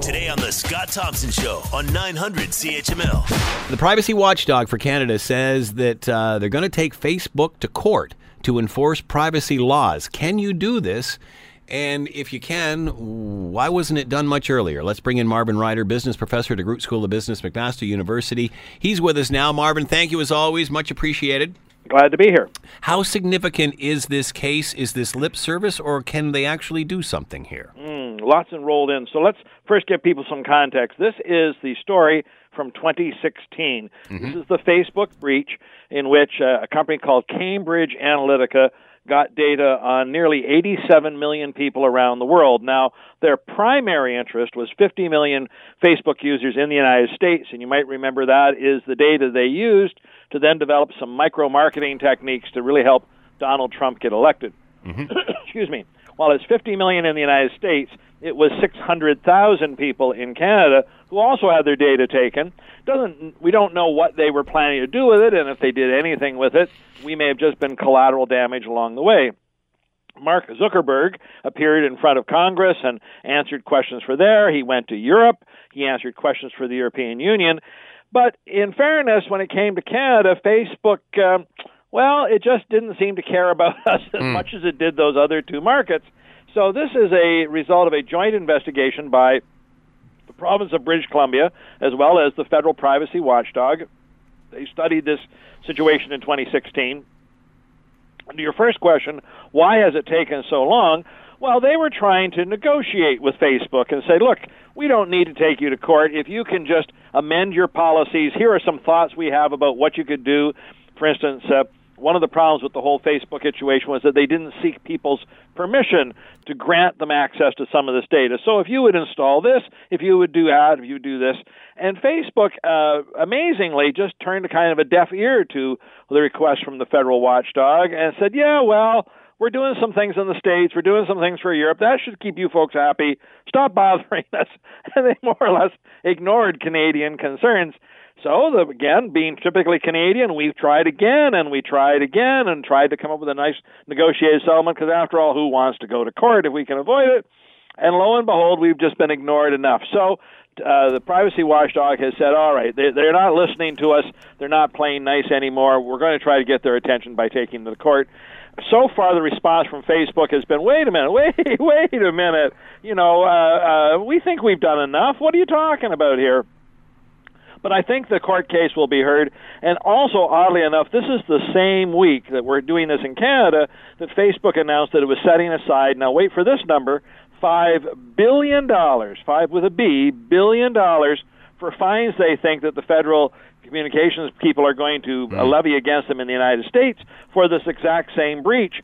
Today on The Scott Thompson Show on 900 CHML. The privacy watchdog for Canada says that uh, they're going to take Facebook to court to enforce privacy laws. Can you do this? And if you can, why wasn't it done much earlier? Let's bring in Marvin Ryder, business professor at the DeGroote School of Business, McMaster University. He's with us now. Marvin, thank you as always. Much appreciated. Glad to be here. How significant is this case? Is this lip service, or can they actually do something here? Mm, lots enrolled in. So let's first give people some context. This is the story from 2016. Mm-hmm. This is the Facebook breach in which uh, a company called Cambridge Analytica got data on nearly 87 million people around the world. Now, their primary interest was 50 million Facebook users in the United States, and you might remember that is the data they used to then develop some micro marketing techniques to really help Donald Trump get elected. Mm-hmm. Excuse me. While it's 50 million in the United States, it was 600,000 people in Canada who also had their data taken. Doesn't we don't know what they were planning to do with it, and if they did anything with it, we may have just been collateral damage along the way. Mark Zuckerberg appeared in front of Congress and answered questions for there. He went to Europe. He answered questions for the European Union. But in fairness, when it came to Canada, Facebook, um, well, it just didn't seem to care about us as mm. much as it did those other two markets. So this is a result of a joint investigation by the province of British Columbia as well as the federal privacy watchdog. They studied this situation in 2016. And to your first question, why has it taken so long? Well, they were trying to negotiate with Facebook and say, look, we don't need to take you to court. If you can just amend your policies, here are some thoughts we have about what you could do. For instance, uh, one of the problems with the whole Facebook situation was that they didn't seek people's permission to grant them access to some of this data. So if you would install this, if you would do that, if you do this, and Facebook uh, amazingly just turned a kind of a deaf ear to the request from the federal watchdog and said, "Yeah, well." We're doing some things in the States. We're doing some things for Europe. That should keep you folks happy. Stop bothering us. And they more or less ignored Canadian concerns. So, the, again, being typically Canadian, we've tried again and we tried again and tried to come up with a nice negotiated settlement because, after all, who wants to go to court if we can avoid it? And lo and behold, we've just been ignored enough. So, uh, the privacy watchdog has said, all right, they, they're not listening to us. They're not playing nice anymore. We're going to try to get their attention by taking them to the court. So far, the response from Facebook has been, wait a minute, wait, wait a minute. You know, uh, uh, we think we've done enough. What are you talking about here? But I think the court case will be heard. And also, oddly enough, this is the same week that we're doing this in Canada that Facebook announced that it was setting aside, now wait for this number, $5 billion, five 5 with a B, billion dollars for fines they think that the federal communications people are going to mm. levy against them in the United States for this exact same breach.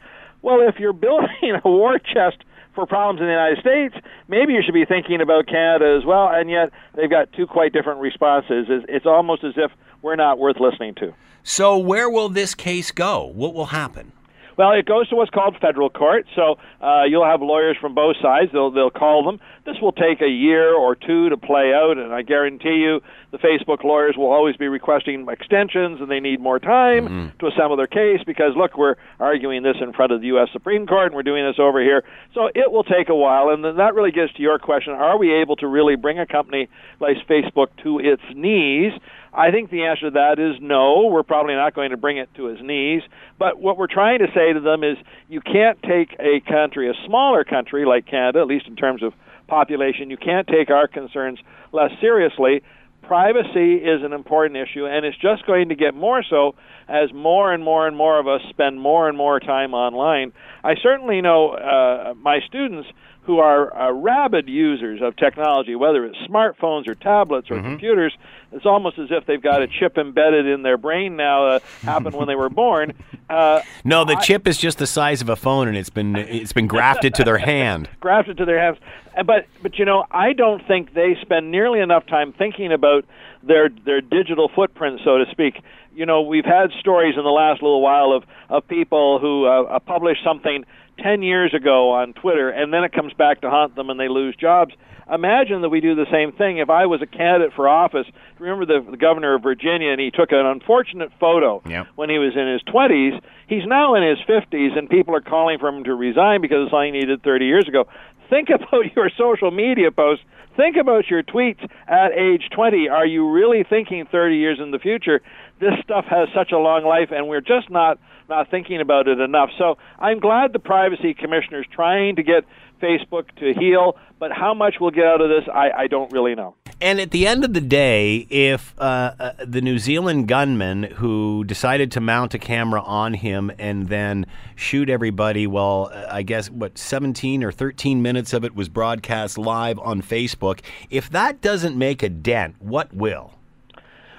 Well, if you're building a war chest for problems in the United States, maybe you should be thinking about Canada as well. And yet they've got two quite different responses. It's almost as if we're not worth listening to. So, where will this case go? What will happen? Well, it goes to what's called federal court. So uh, you'll have lawyers from both sides. They'll they'll call them. This will take a year or two to play out, and I guarantee you, the Facebook lawyers will always be requesting extensions, and they need more time mm-hmm. to assemble their case because look, we're arguing this in front of the U.S. Supreme Court, and we're doing this over here. So it will take a while, and then that really gets to your question: Are we able to really bring a company like Facebook to its knees? I think the answer to that is no. We're probably not going to bring it to his knees. But what we're trying to say to them is you can't take a country, a smaller country like Canada, at least in terms of population, you can't take our concerns less seriously. Privacy is an important issue, and it's just going to get more so as more and more and more of us spend more and more time online. I certainly know uh, my students who are uh, rabid users of technology, whether it's smartphones or tablets or mm-hmm. computers. It's almost as if they've got a chip embedded in their brain now. Uh, happened when they were born. Uh, no, the I, chip is just the size of a phone, and it's been it's been grafted to their hand. grafted to their hands. But but you know, I don't think they spend nearly enough time thinking about their their digital footprint, so to speak. You know, we've had stories in the last little while of of people who uh, uh publish something 10 years ago on Twitter, and then it comes back to haunt them and they lose jobs. Imagine that we do the same thing. If I was a candidate for office, remember the, the governor of Virginia, and he took an unfortunate photo yep. when he was in his 20s. He's now in his 50s, and people are calling for him to resign because it's all he needed 30 years ago think about your social media posts. Think about your tweets at age 20. Are you really thinking 30 years in the future? This stuff has such a long life, and we're just not not thinking about it enough. So I'm glad the privacy commissioner is trying to get Facebook to heal, but how much we'll get out of this, I, I don't really know. And at the end of the day, if uh, uh, the New Zealand gunman who decided to mount a camera on him and then shoot everybody, well, uh, I guess what 17 or 13 minutes of it was broadcast live on Facebook, if that doesn't make a dent, what will?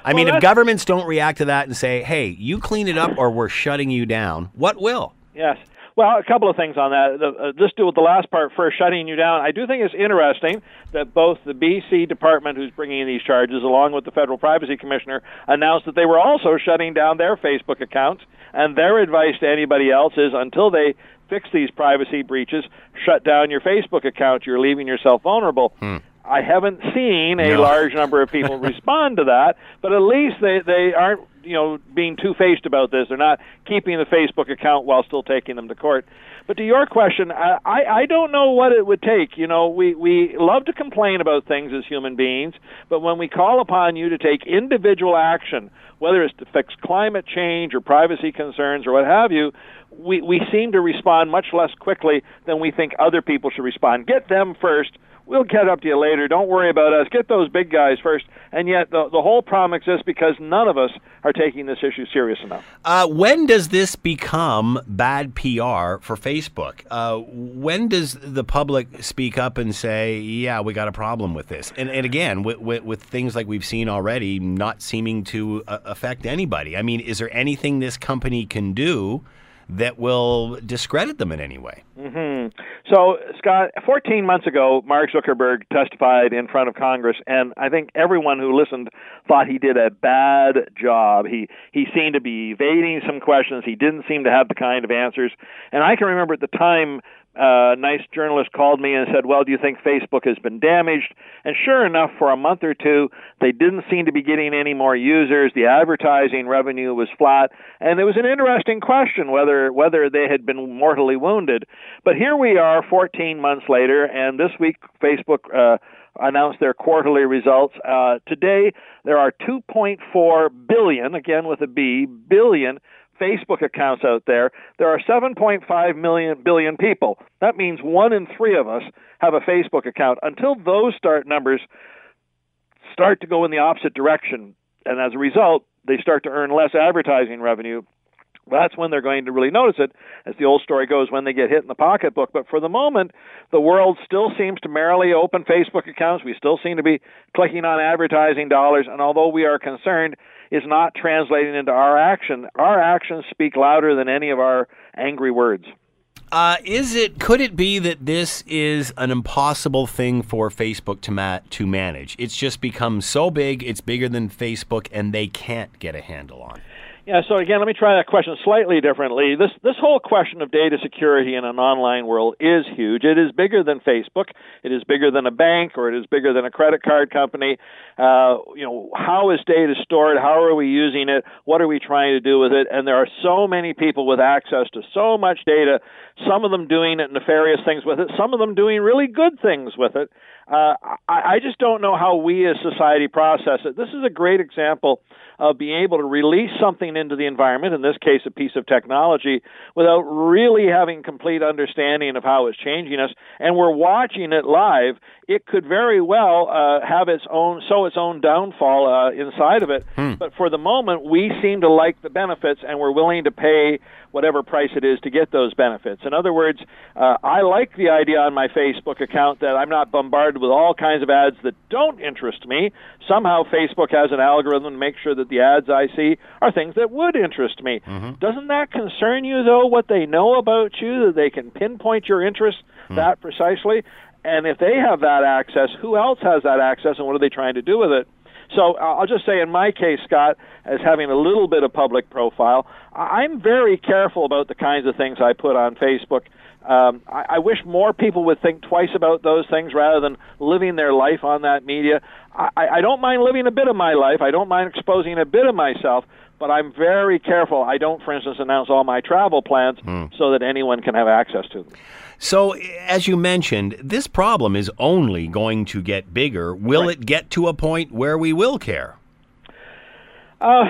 I well, mean, if governments don't react to that and say, "Hey, you clean it up, or we're shutting you down," what will? Yes. Well, a couple of things on that. The, uh, just do with the last part first, shutting you down. I do think it's interesting that both the BC department, who's bringing in these charges, along with the federal privacy commissioner, announced that they were also shutting down their Facebook accounts. And their advice to anybody else is until they fix these privacy breaches, shut down your Facebook account. You're leaving yourself vulnerable. Hmm. I haven't seen a no. large number of people respond to that, but at least they they aren't you know being two faced about this. They're not keeping the Facebook account while still taking them to court. But to your question, I I don't know what it would take. You know, we we love to complain about things as human beings, but when we call upon you to take individual action, whether it's to fix climate change or privacy concerns or what have you, we we seem to respond much less quickly than we think other people should respond. Get them first we'll get up to you later. Don't worry about us. Get those big guys first. And yet, the, the whole problem exists because none of us are taking this issue serious enough. Uh, when does this become bad PR for Facebook? Uh, when does the public speak up and say, yeah, we got a problem with this? And, and again, with, with, with things like we've seen already not seeming to uh, affect anybody. I mean, is there anything this company can do? That will discredit them in any way. Mm-hmm. So, Scott, 14 months ago, Mark Zuckerberg testified in front of Congress, and I think everyone who listened thought he did a bad job. He he seemed to be evading some questions. He didn't seem to have the kind of answers. And I can remember at the time a nice journalist called me and said, Well, do you think Facebook has been damaged? And sure enough, for a month or two, they didn't seem to be getting any more users. The advertising revenue was flat. And it was an interesting question whether, whether they had been mortally wounded. But here we are 14 months later, and this week, Facebook. Uh, announced their quarterly results. Uh, today, there are 2.4 billion, again with a B, billion Facebook accounts out there. There are 7.5 million billion people. That means one in three of us have a Facebook account. Until those start numbers start to go in the opposite direction, and as a result, they start to earn less advertising revenue. That's when they're going to really notice it, as the old story goes, when they get hit in the pocketbook. But for the moment, the world still seems to merrily open Facebook accounts. We still seem to be clicking on advertising dollars, and although we are concerned, is not translating into our action. Our actions speak louder than any of our angry words. Uh, is it? Could it be that this is an impossible thing for Facebook to ma- to manage? It's just become so big, it's bigger than Facebook, and they can't get a handle on. Yeah, so again, let me try that question slightly differently. This this whole question of data security in an online world is huge. It is bigger than Facebook. It is bigger than a bank, or it is bigger than a credit card company. Uh, you know, how is data stored? How are we using it? What are we trying to do with it? And there are so many people with access to so much data. Some of them doing nefarious things with it. Some of them doing really good things with it. Uh, I, I just don't know how we as society process it. This is a great example of being able to release something into the environment, in this case, a piece of technology, without really having complete understanding of how it's changing us. And we're watching it live. It could very well uh, have its own, so its own downfall uh, inside of it. Hmm. But for the moment, we seem to like the benefits, and we're willing to pay whatever price it is to get those benefits. In other words, uh, I like the idea on my Facebook account that I'm not bombarded with all kinds of ads that don't interest me. Somehow, Facebook has an algorithm to make sure that the ads I see are things that would interest me. Mm-hmm. Doesn't that concern you, though, what they know about you, that they can pinpoint your interest mm-hmm. that precisely? And if they have that access, who else has that access, and what are they trying to do with it? So uh, I'll just say, in my case, Scott, as having a little bit of public profile, I'm very careful about the kinds of things I put on Facebook. Um, I, I wish more people would think twice about those things rather than living their life on that media. I, I don't mind living a bit of my life. I don't mind exposing a bit of myself, but I'm very careful. I don't, for instance, announce all my travel plans mm. so that anyone can have access to them. So, as you mentioned, this problem is only going to get bigger. Will right. it get to a point where we will care? Uh,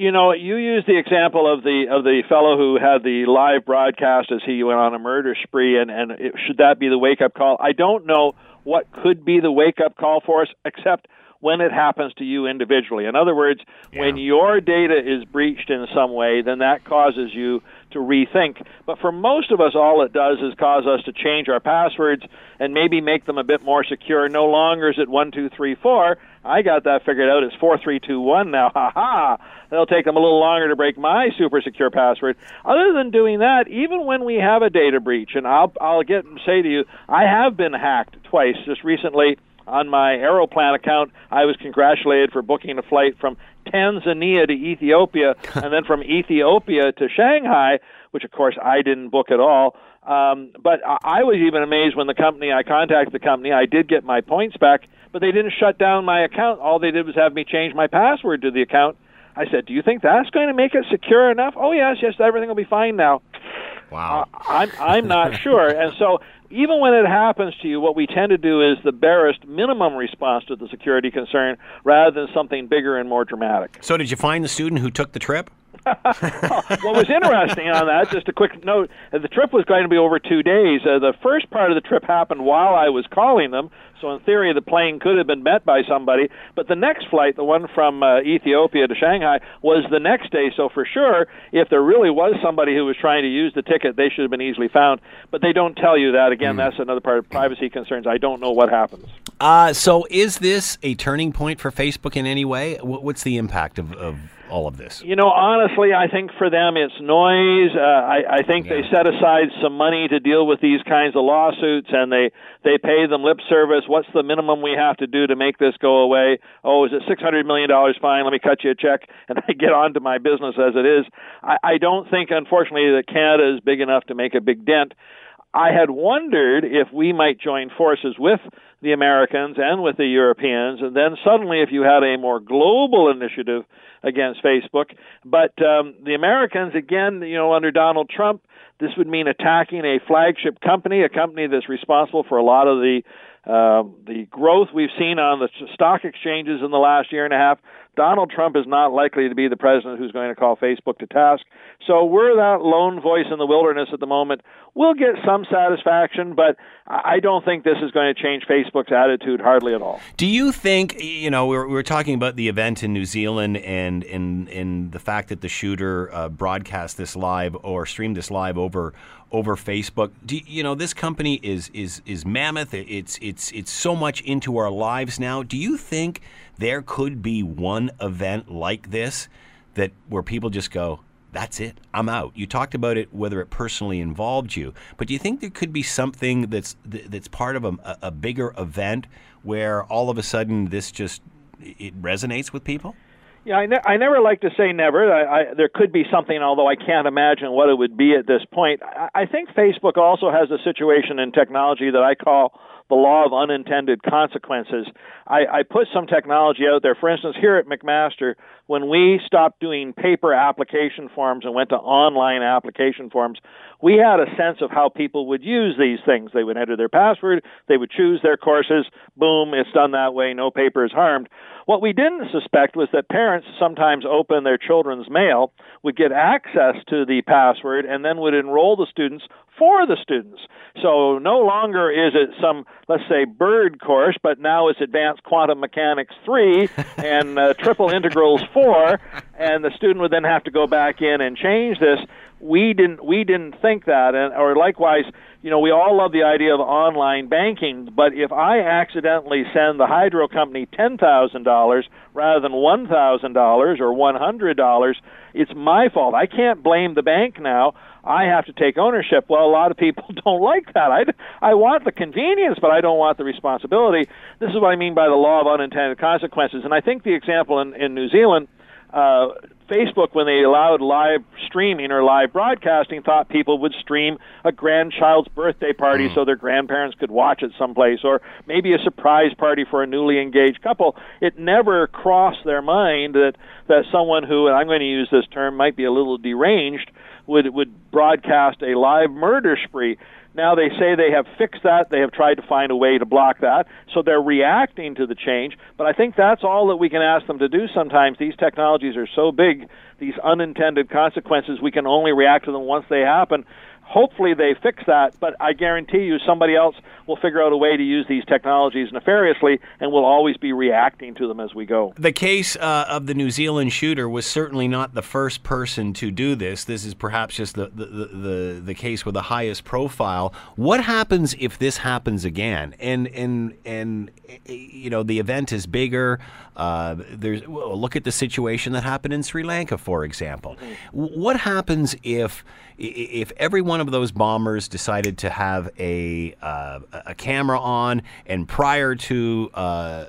you know, you use the example of the of the fellow who had the live broadcast as he went on a murder spree, and and it, should that be the wake up call? I don't know what could be the wake up call for us, except when it happens to you individually. In other words, yeah. when your data is breached in some way, then that causes you to rethink. But for most of us, all it does is cause us to change our passwords and maybe make them a bit more secure. No longer is it one two three four. I got that figured out. It's four three two one now. Ha ha! It'll take them a little longer to break my super secure password. Other than doing that, even when we have a data breach, and I'll I'll get say to you, I have been hacked twice just recently on my Aeroplan account, I was congratulated for booking a flight from Tanzania to Ethiopia and then from Ethiopia to Shanghai, which of course I didn't book at all. Um, but I was even amazed when the company, I contacted the company, I did get my points back, but they didn't shut down my account. All they did was have me change my password to the account. I said, Do you think that's going to make it secure enough? Oh, yes, yes, everything will be fine now. Wow. Uh, I'm I'm not sure. And so even when it happens to you, what we tend to do is the barest minimum response to the security concern rather than something bigger and more dramatic. So, did you find the student who took the trip? what was interesting on that, just a quick note, the trip was going to be over two days. Uh, the first part of the trip happened while I was calling them, so in theory the plane could have been met by somebody. But the next flight, the one from uh, Ethiopia to Shanghai, was the next day. So for sure, if there really was somebody who was trying to use the ticket, they should have been easily found. But they don't tell you that. Again, mm. that's another part of privacy concerns. I don't know what happens. Uh, so is this a turning point for Facebook in any way? What's the impact of, of all of this? You know, honestly, I think for them it's noise. Uh, I, I think yeah. they set aside some money to deal with these kinds of lawsuits, and they they pay them lip service. What's the minimum we have to do to make this go away? Oh, is it six hundred million dollars? Fine, let me cut you a check, and I get on to my business as it is. I, I don't think, unfortunately, that Canada is big enough to make a big dent. I had wondered if we might join forces with the Americans and with the Europeans, and then suddenly, if you had a more global initiative against Facebook. But um, the Americans, again, you know, under Donald Trump, this would mean attacking a flagship company, a company that's responsible for a lot of the uh, the growth we've seen on the stock exchanges in the last year and a half. Donald Trump is not likely to be the president who's going to call Facebook to task. So we're that lone voice in the wilderness at the moment. We'll get some satisfaction, but I don't think this is going to change Facebook's attitude hardly at all. Do you think, you know, we were, we were talking about the event in New Zealand and, and, and the fact that the shooter uh, broadcast this live or streamed this live over over Facebook. Do, you know, this company is is is mammoth. It's it's it's so much into our lives now. Do you think there could be one event like this that where people just go, that's it. I'm out. You talked about it whether it personally involved you, but do you think there could be something that's that's part of a, a bigger event where all of a sudden this just it resonates with people? Yeah, I, ne- I never like to say never. I, I, there could be something, although I can't imagine what it would be at this point. I, I think Facebook also has a situation in technology that I call the law of unintended consequences. I, I put some technology out there. For instance, here at McMaster, when we stopped doing paper application forms and went to online application forms, we had a sense of how people would use these things. They would enter their password, they would choose their courses, boom, it's done that way, no paper is harmed. What we didn't suspect was that parents sometimes open their children's mail, would get access to the password, and then would enroll the students for the students. So no longer is it some, let's say, bird course, but now it's advanced quantum mechanics 3 and uh, triple integrals 4, and the student would then have to go back in and change this. We didn't we didn't think that, and or likewise, you know, we all love the idea of online banking, but if I accidentally send the hydro company ten thousand dollars rather than one thousand dollars or one hundred dollars, it's my fault. I can't blame the bank now. I have to take ownership. Well, a lot of people don't like that. I, I want the convenience, but I don't want the responsibility. This is what I mean by the law of unintended consequences. And I think the example in, in New Zealand, uh, Facebook, when they allowed live streaming or live broadcasting, thought people would stream a grandchild's birthday party mm. so their grandparents could watch it someplace, or maybe a surprise party for a newly engaged couple. It never crossed their mind that that someone who, and I'm going to use this term, might be a little deranged, would would broadcast a live murder spree. Now they say they have fixed that. They have tried to find a way to block that. So they're reacting to the change. But I think that's all that we can ask them to do sometimes. These technologies are so big, these unintended consequences, we can only react to them once they happen hopefully they fix that, but I guarantee you somebody else will figure out a way to use these technologies nefariously and we'll always be reacting to them as we go. The case uh, of the New Zealand shooter was certainly not the first person to do this. This is perhaps just the, the, the, the case with the highest profile. What happens if this happens again? And, and, and you know, the event is bigger. Uh, there's well, look at the situation that happened in Sri Lanka, for example. What happens if if every one of those bombers decided to have a uh, a camera on, and prior to uh,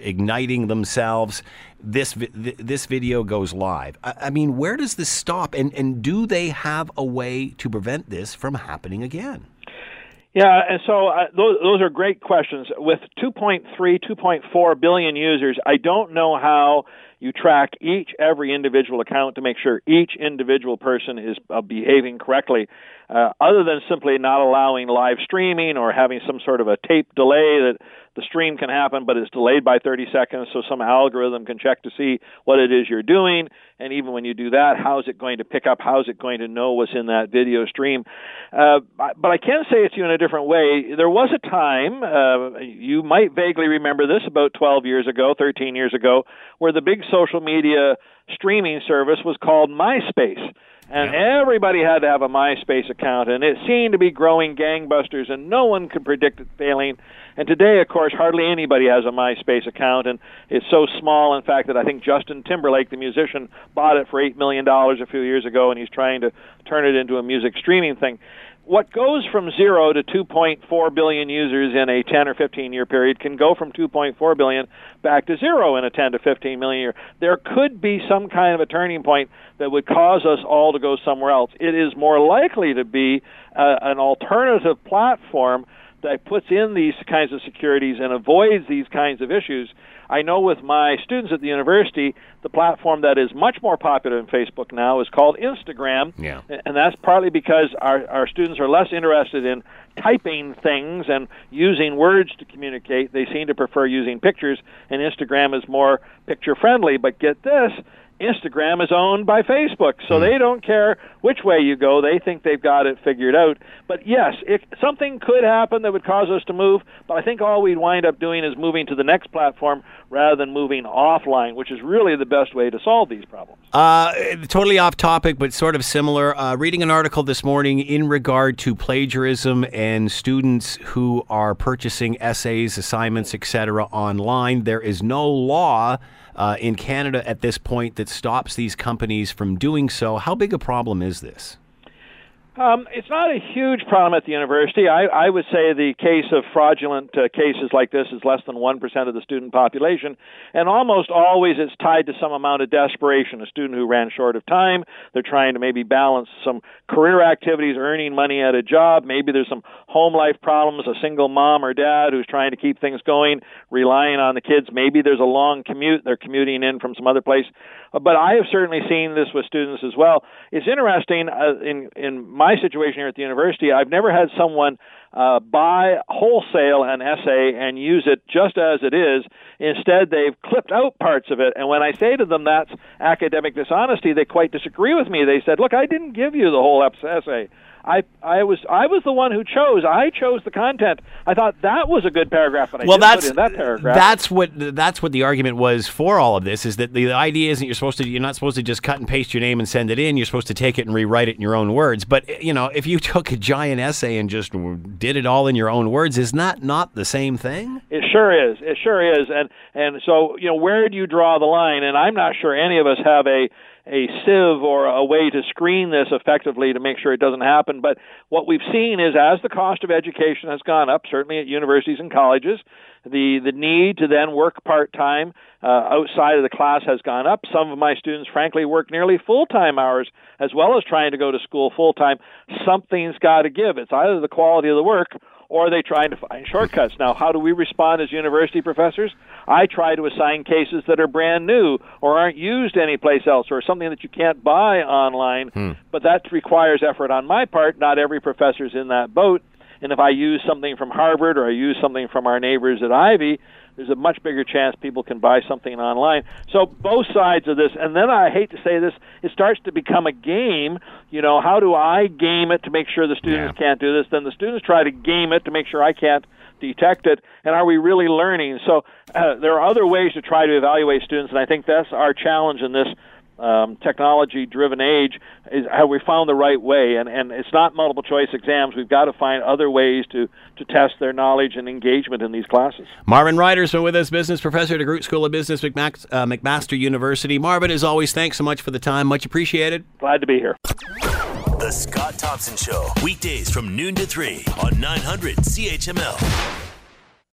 igniting themselves, this this video goes live. I, I, mean, where does this stop? And and do they have a way to prevent this from happening again? Yeah, and so uh, those, those are great questions. With 2.3, 2.4 billion users, I don't know how you track each every individual account to make sure each individual person is uh, behaving correctly uh, other than simply not allowing live streaming or having some sort of a tape delay that the stream can happen, but it's delayed by 30 seconds, so some algorithm can check to see what it is you're doing. And even when you do that, how is it going to pick up? How is it going to know what's in that video stream? Uh, but I can say it to you in a different way. There was a time, uh, you might vaguely remember this about 12 years ago, 13 years ago, where the big social media streaming service was called MySpace and yeah. everybody had to have a MySpace account, and it seemed to be growing gangbusters, and no one could predict it failing. And today, of course, hardly anybody has a MySpace account, and it's so small, in fact, that I think Justin Timberlake, the musician, bought it for eight million dollars a few years ago, and he's trying to turn it into a music streaming thing what goes from zero to 2.4 billion users in a 10 or 15 year period can go from 2.4 billion back to zero in a 10 to 15 million year. There could be some kind of a turning point that would cause us all to go somewhere else. It is more likely to be uh, an alternative platform that puts in these kinds of securities and avoids these kinds of issues I know with my students at the university, the platform that is much more popular than Facebook now is called Instagram. Yeah. And that's partly because our, our students are less interested in typing things and using words to communicate. They seem to prefer using pictures, and Instagram is more picture friendly. But get this Instagram is owned by Facebook, so mm. they don't care which way you go. They think they've got it figured out. But yes, if something could happen that would cause us to move, but I think all we'd wind up doing is moving to the next platform rather than moving offline, which is really the best way to solve these problems. Uh, totally off topic, but sort of similar. Uh, reading an article this morning in regard to plagiarism and students who are purchasing essays, assignments, etc., online. There is no law uh, in Canada at this point that stops these companies from doing so. How big a problem is this? Um, it's not a huge problem at the university. I, I would say the case of fraudulent uh, cases like this is less than 1% of the student population, and almost always it's tied to some amount of desperation. A student who ran short of time, they're trying to maybe balance some career activities, earning money at a job. Maybe there's some home life problems, a single mom or dad who's trying to keep things going, relying on the kids. Maybe there's a long commute, they're commuting in from some other place. But I have certainly seen this with students as well. It's interesting uh, in, in my situation here at the university, I've never had someone uh, buy wholesale an essay and use it just as it is. Instead, they've clipped out parts of it. And when I say to them that's academic dishonesty, they quite disagree with me. They said, "Look, I didn't give you the whole essay. I I was I was the one who chose. I chose the content. I thought that was a good paragraph, and I well, that's, that paragraph. That's what that's what the argument was for all of this. Is that the idea isn't you're supposed to you're not supposed to just cut and paste your name and send it in. You're supposed to take it and rewrite it in your own words. But you know, if you took a giant essay and just did it all in your own words, is that not the same thing? It sure is. It sure is. And and so you know, where do you draw the line? And I'm not sure any of us have a a sieve or a way to screen this effectively to make sure it doesn't happen. But what we've seen is as the cost of education has gone up, certainly at universities and colleges, the, the need to then work part time uh, outside of the class has gone up. Some of my students, frankly, work nearly full time hours as well as trying to go to school full time. Something's got to give. It's either the quality of the work or are they trying to find shortcuts? Now, how do we respond as university professors? I try to assign cases that are brand new or aren't used anyplace else or something that you can't buy online, hmm. but that requires effort on my part. Not every professor's in that boat. And if I use something from Harvard or I use something from our neighbors at Ivey, there's a much bigger chance people can buy something online. So both sides of this, and then I hate to say this, it starts to become a game. You know, how do I game it to make sure the students yeah. can't do this? Then the students try to game it to make sure I can't detect it, and are we really learning? So uh, there are other ways to try to evaluate students, and I think that's our challenge in this um, technology driven age is have we found the right way. And and it's not multiple choice exams. We've got to find other ways to to test their knowledge and engagement in these classes. Marvin ryder's been with us business professor at the DeGroote school of business McMaster, uh, mcmaster university. Marvin as always thanks so much for the time. Much appreciated. Glad to be here. The scott thompson show weekdays from noon to 3 on 900 chml